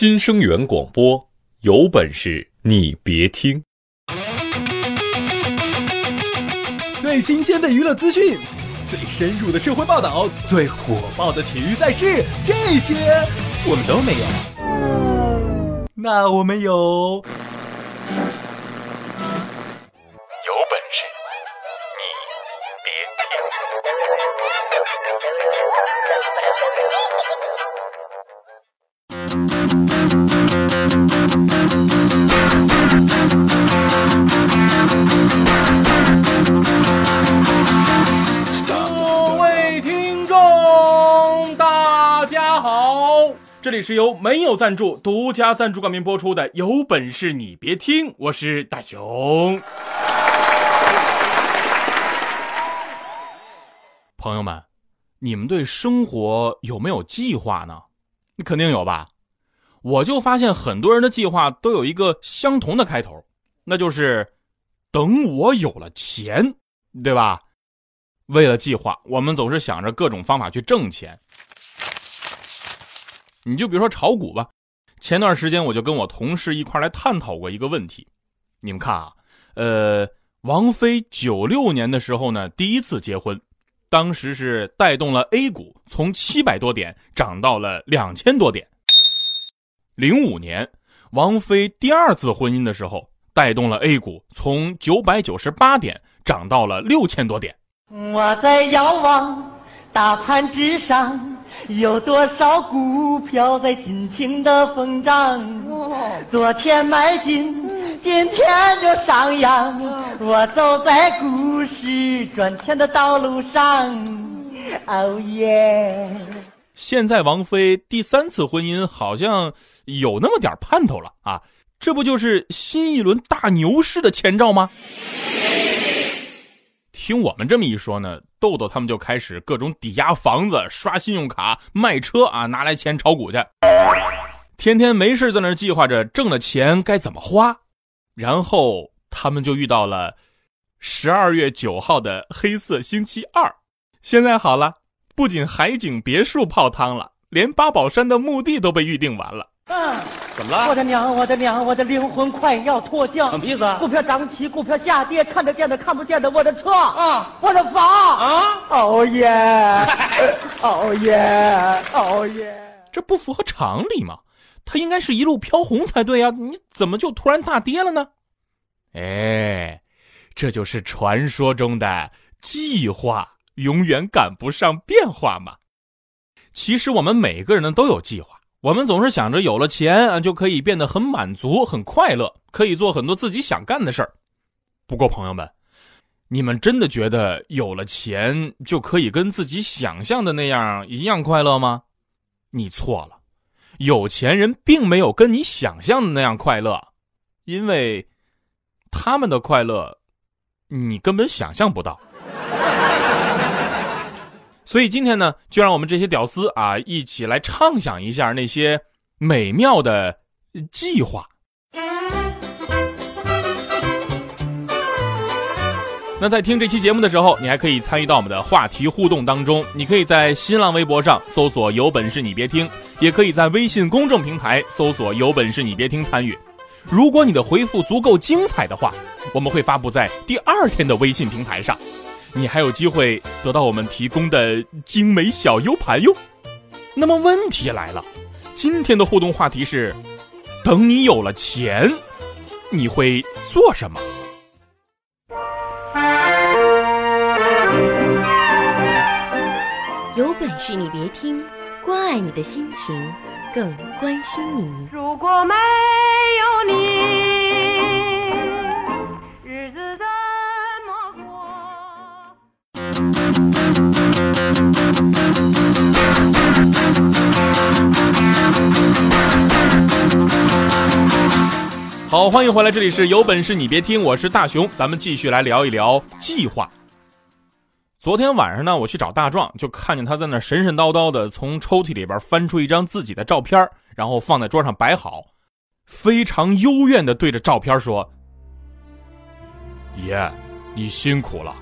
新生源广播，有本事你别听！最新鲜的娱乐资讯，最深入的社会报道，最火爆的体育赛事，这些我们都没有。那我们有。各位听众，大家好这里是由没有赞助、独家赞助冠名播出的《有本事你别听》，我是大熊。朋友们，你们对生活有没有计划呢？你肯定有吧？我就发现很多人的计划都有一个相同的开头，那就是等我有了钱，对吧？为了计划，我们总是想着各种方法去挣钱。你就比如说炒股吧，前段时间我就跟我同事一块来探讨过一个问题。你们看啊，呃，王菲九六年的时候呢，第一次结婚，当时是带动了 A 股从七百多点涨到了两千多点。零五年，王菲第二次婚姻的时候，带动了 A 股从九百九十八点涨到了六千多点。我在遥望大盘之上，有多少股票在尽情的疯涨？昨天买进，今天就上扬。我走在股市赚钱的道路上，哦耶！现在王菲第三次婚姻好像有那么点盼头了啊！这不就是新一轮大牛市的前兆吗？听我们这么一说呢，豆豆他们就开始各种抵押房子、刷信用卡、卖车啊，拿来钱炒股去，天天没事在那计划着挣了钱该怎么花，然后他们就遇到了十二月九号的黑色星期二。现在好了，不仅海景别墅泡汤了，连八宝山的墓地都被预定完了。嗯，怎么了？我的娘，我的娘，我的灵魂快要脱缰。什么意思啊股票涨起，股票下跌，看得见的看不见的，我的车啊，我的房啊，哦耶，哦耶，哦耶。这不符合常理吗？它应该是一路飘红才对啊！你怎么就突然大跌了呢？哎，这就是传说中的计划永远赶不上变化嘛。其实我们每个人呢都有计划，我们总是想着有了钱啊就可以变得很满足、很快乐，可以做很多自己想干的事儿。不过朋友们，你们真的觉得有了钱就可以跟自己想象的那样一样快乐吗？你错了，有钱人并没有跟你想象的那样快乐，因为他们的快乐你根本想象不到。所以今天呢，就让我们这些屌丝啊，一起来畅想一下那些美妙的计划。那在听这期节目的时候，你还可以参与到我们的话题互动当中。你可以在新浪微博上搜索“有本事你别听”，也可以在微信公众平台搜索“有本事你别听”参与。如果你的回复足够精彩的话，我们会发布在第二天的微信平台上，你还有机会得到我们提供的精美小 U 盘哟。那么问题来了，今天的互动话题是：等你有了钱，你会做什么？有本事你别听，关爱你的心情，更关心你。如果没有你，好，欢迎回来，这里是有本事你别听，我是大熊，咱们继续来聊一聊计划。昨天晚上呢，我去找大壮，就看见他在那神神叨叨的从抽屉里边翻出一张自己的照片，然后放在桌上摆好，非常幽怨的对着照片说：“爷，你辛苦了，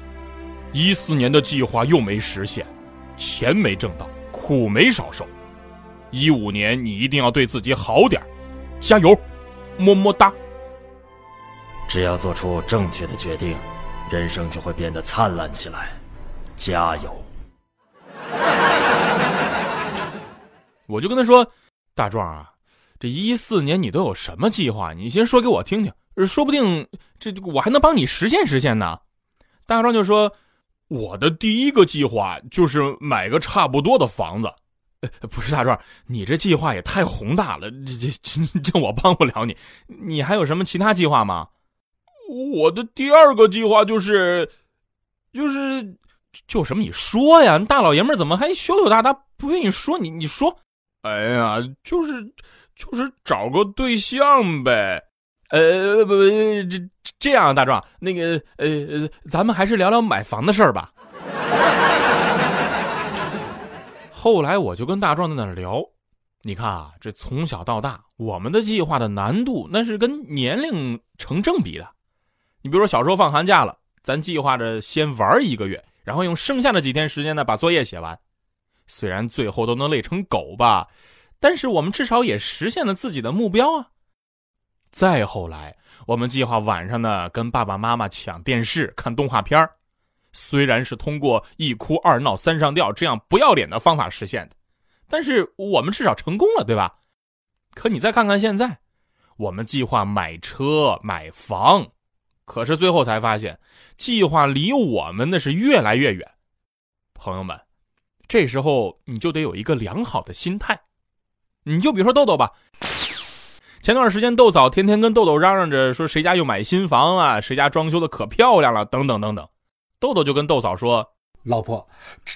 一四年的计划又没实现，钱没挣到，苦没少受。一五年你一定要对自己好点加油，么么哒。只要做出正确的决定，人生就会变得灿烂起来。加油！我就跟他说：“大壮啊，这一四年你都有什么计划？你先说给我听听，说不定这我还能帮你实现实现呢。”大壮就说：“我的第一个计划就是买个差不多的房子。”不是大壮，你这计划也太宏大了，这这这这我帮不了你。你还有什么其他计划吗？我的第二个计划就是，就是就什么？你说呀，大老爷们怎么还羞羞答答不愿意说？你你说。哎呀，就是就是找个对象呗，呃不不这这样，大壮，那个呃咱们还是聊聊买房的事儿吧。后来我就跟大壮在那聊，你看啊，这从小到大，我们的计划的难度那是跟年龄成正比的。你比如说小时候放寒假了，咱计划着先玩一个月，然后用剩下的几天时间呢把作业写完。虽然最后都能累成狗吧，但是我们至少也实现了自己的目标啊。再后来，我们计划晚上呢跟爸爸妈妈抢电视看动画片虽然是通过一哭二闹三上吊这样不要脸的方法实现的，但是我们至少成功了，对吧？可你再看看现在，我们计划买车买房，可是最后才发现，计划离我们那是越来越远，朋友们。这时候你就得有一个良好的心态，你就比如说豆豆吧。前段时间豆嫂天天跟豆豆嚷嚷着说谁家又买新房啊，谁家装修的可漂亮了，等等等等。豆豆就跟豆嫂说：“老婆，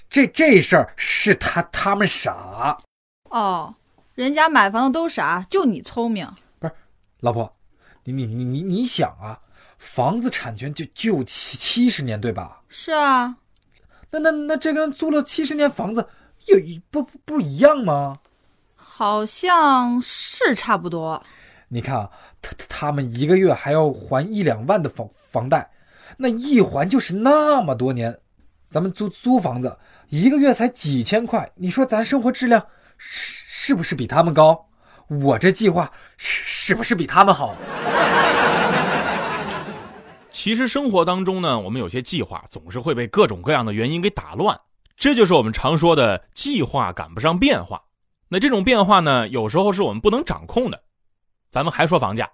这这事儿是他他们傻哦，人家买房的都傻，就你聪明。不是，老婆，你你你你你想啊，房子产权就就七七十年对吧？是啊。”那那那这跟租了七十年房子有不不不一样吗？好像是差不多。你看啊，他他们一个月还要还一两万的房房贷，那一还就是那么多年。咱们租租房子一个月才几千块，你说咱生活质量是是不是比他们高？我这计划是是不是比他们好？其实生活当中呢，我们有些计划总是会被各种各样的原因给打乱，这就是我们常说的计划赶不上变化。那这种变化呢，有时候是我们不能掌控的。咱们还说房价，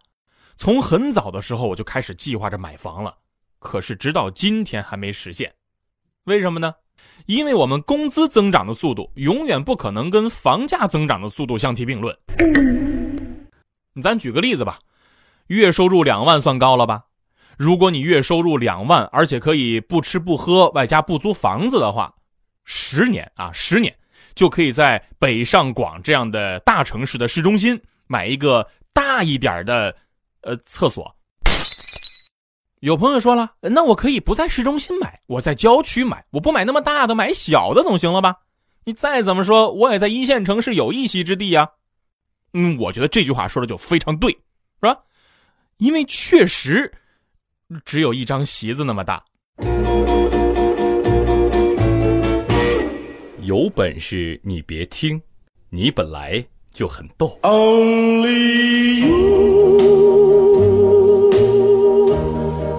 从很早的时候我就开始计划着买房了，可是直到今天还没实现。为什么呢？因为我们工资增长的速度永远不可能跟房价增长的速度相提并论。咱举个例子吧，月收入两万算高了吧？如果你月收入两万，而且可以不吃不喝，外加不租房子的话，十年啊，十年就可以在北上广这样的大城市的市中心买一个大一点的，呃，厕所。有朋友说了，那我可以不在市中心买，我在郊区买，我不买那么大的，买小的总行了吧？你再怎么说，我也在一线城市有一席之地呀。嗯，我觉得这句话说的就非常对，是吧？因为确实。只有一张席子那么大。有本事你别听，你本来就很逗 onlyyou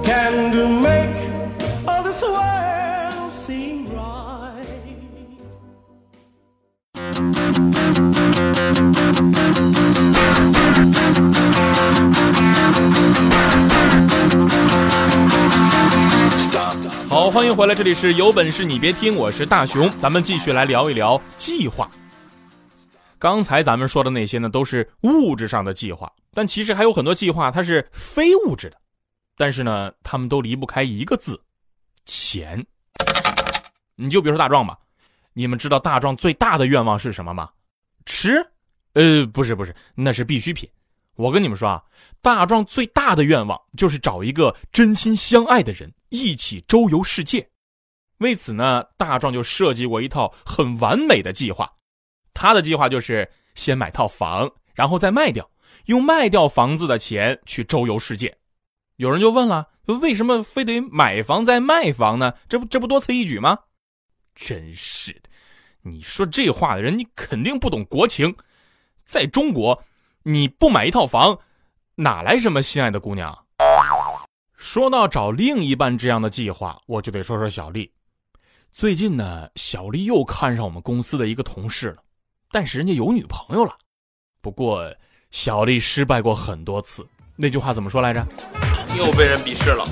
can make all this world seem right。好，欢迎回来，这里是有本事你别听，我是大熊，咱们继续来聊一聊计划。刚才咱们说的那些呢，都是物质上的计划，但其实还有很多计划它是非物质的，但是呢，他们都离不开一个字——钱。你就比如说大壮吧，你们知道大壮最大的愿望是什么吗？吃？呃，不是，不是，那是必需品。我跟你们说啊，大壮最大的愿望就是找一个真心相爱的人。一起周游世界，为此呢，大壮就设计过一套很完美的计划。他的计划就是先买套房，然后再卖掉，用卖掉房子的钱去周游世界。有人就问了，为什么非得买房再卖房呢？这不这不多此一举吗？真是的，你说这话的人，你肯定不懂国情。在中国，你不买一套房，哪来什么心爱的姑娘？说到找另一半这样的计划，我就得说说小丽。最近呢，小丽又看上我们公司的一个同事了，但是人家有女朋友了。不过，小丽失败过很多次。那句话怎么说来着？又被人鄙视了。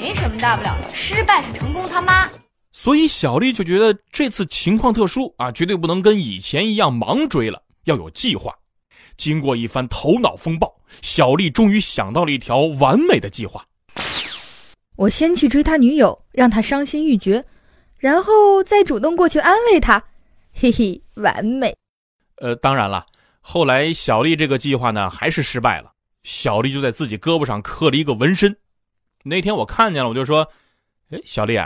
没什么大不了的，失败是成功他妈。所以小丽就觉得这次情况特殊啊，绝对不能跟以前一样盲追了，要有计划。经过一番头脑风暴，小丽终于想到了一条完美的计划。我先去追他女友，让他伤心欲绝，然后再主动过去安慰他，嘿嘿，完美。呃，当然了，后来小丽这个计划呢还是失败了。小丽就在自己胳膊上刻了一个纹身。那天我看见了，我就说：“哎，小丽，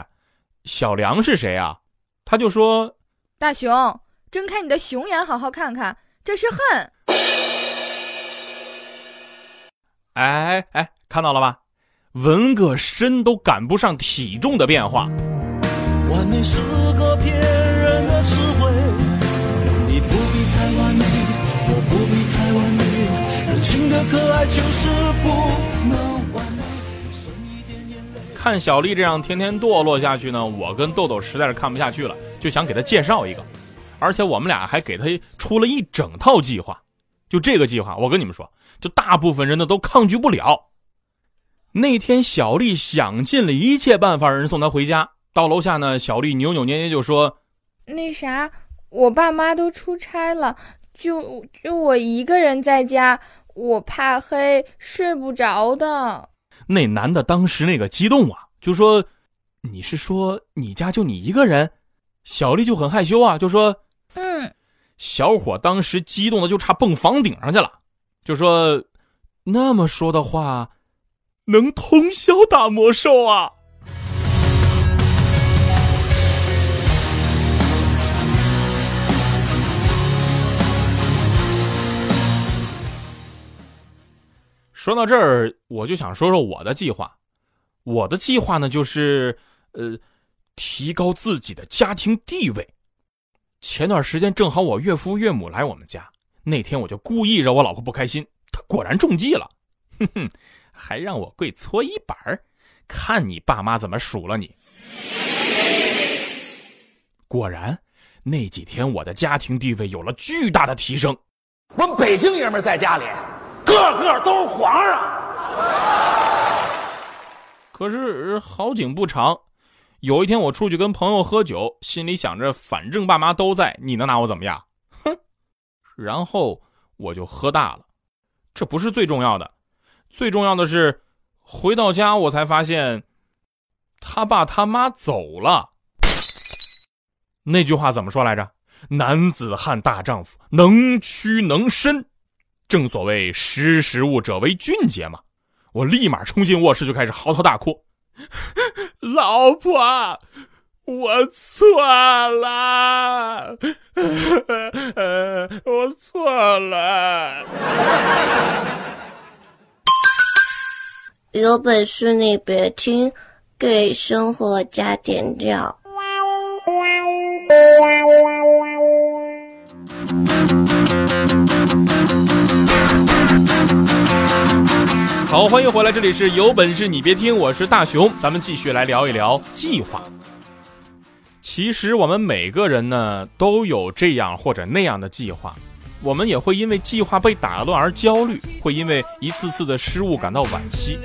小梁是谁啊？”他就说：“大熊，睁开你的熊眼，好好看看，这是恨。”哎哎，看到了吧？纹个身都赶不上体重的变化。完美是个骗太完美，我不必太完美，人性的可爱就是不能完美。看小丽这样天天堕落下去呢，我跟豆豆实在是看不下去了，就想给她介绍一个，而且我们俩还给她出了一整套计划。就这个计划，我跟你们说，就大部分人呢都抗拒不了。那天，小丽想尽了一切办法让人送她回家。到楼下呢，小丽扭扭捏捏就说：“那啥，我爸妈都出差了，就就我一个人在家，我怕黑，睡不着的。”那男的当时那个激动啊，就说：“你是说你家就你一个人？”小丽就很害羞啊，就说：“嗯。”小伙当时激动的就差蹦房顶上去了，就说：“那么说的话。”能通宵打魔兽啊！说到这儿，我就想说说我的计划。我的计划呢，就是呃，提高自己的家庭地位。前段时间正好我岳父岳母来我们家，那天我就故意惹我老婆不开心，她果然中计了，哼哼。还让我跪搓衣板儿，看你爸妈怎么数落你。果然，那几天我的家庭地位有了巨大的提升。我们北京爷们在家里，个个都是皇上。可是好景不长，有一天我出去跟朋友喝酒，心里想着反正爸妈都在，你能拿我怎么样？哼！然后我就喝大了。这不是最重要的。最重要的是，回到家我才发现，他爸他妈走了。那句话怎么说来着？男子汉大丈夫，能屈能伸。正所谓识时务者为俊杰嘛。我立马冲进卧室就开始嚎啕大哭：“ 老婆，我错了，我错了。”有本事你别听，给生活加点料。好，欢迎回来，这里是有本事你别听，我是大熊，咱们继续来聊一聊计划。其实我们每个人呢都有这样或者那样的计划。我们也会因为计划被打乱而焦虑，会因为一次次的失误感到惋惜。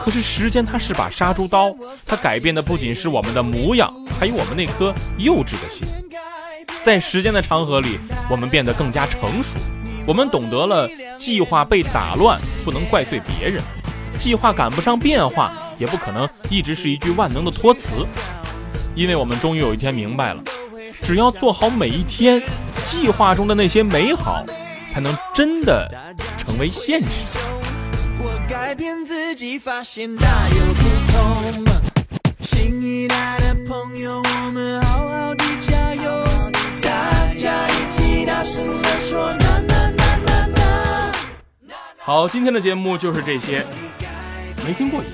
可是时间它是把杀猪刀，它改变的不仅是我们的模样，还有我们那颗幼稚的心。在时间的长河里，我们变得更加成熟，我们懂得了计划被打乱不能怪罪别人，计划赶不上变化也不可能一直是一句万能的托词，因为我们终于有一天明白了，只要做好每一天。计划中的那些美好，才能真的成为现实。新一代的朋友，我们好好的加油大家一起大声的说，好今天的节目就是这些，没听过瘾？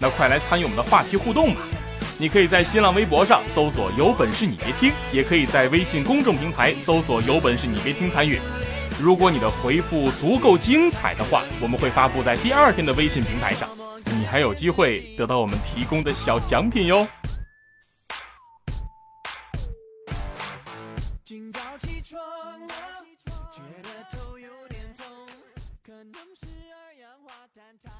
那快来参与我们的话题互动吧！你可以在新浪微博上搜索“有本事你别听”，也可以在微信公众平台搜索“有本事你别听”参与。如果你的回复足够精彩的话，我们会发布在第二天的微信平台上，你还有机会得到我们提供的小奖品哟。觉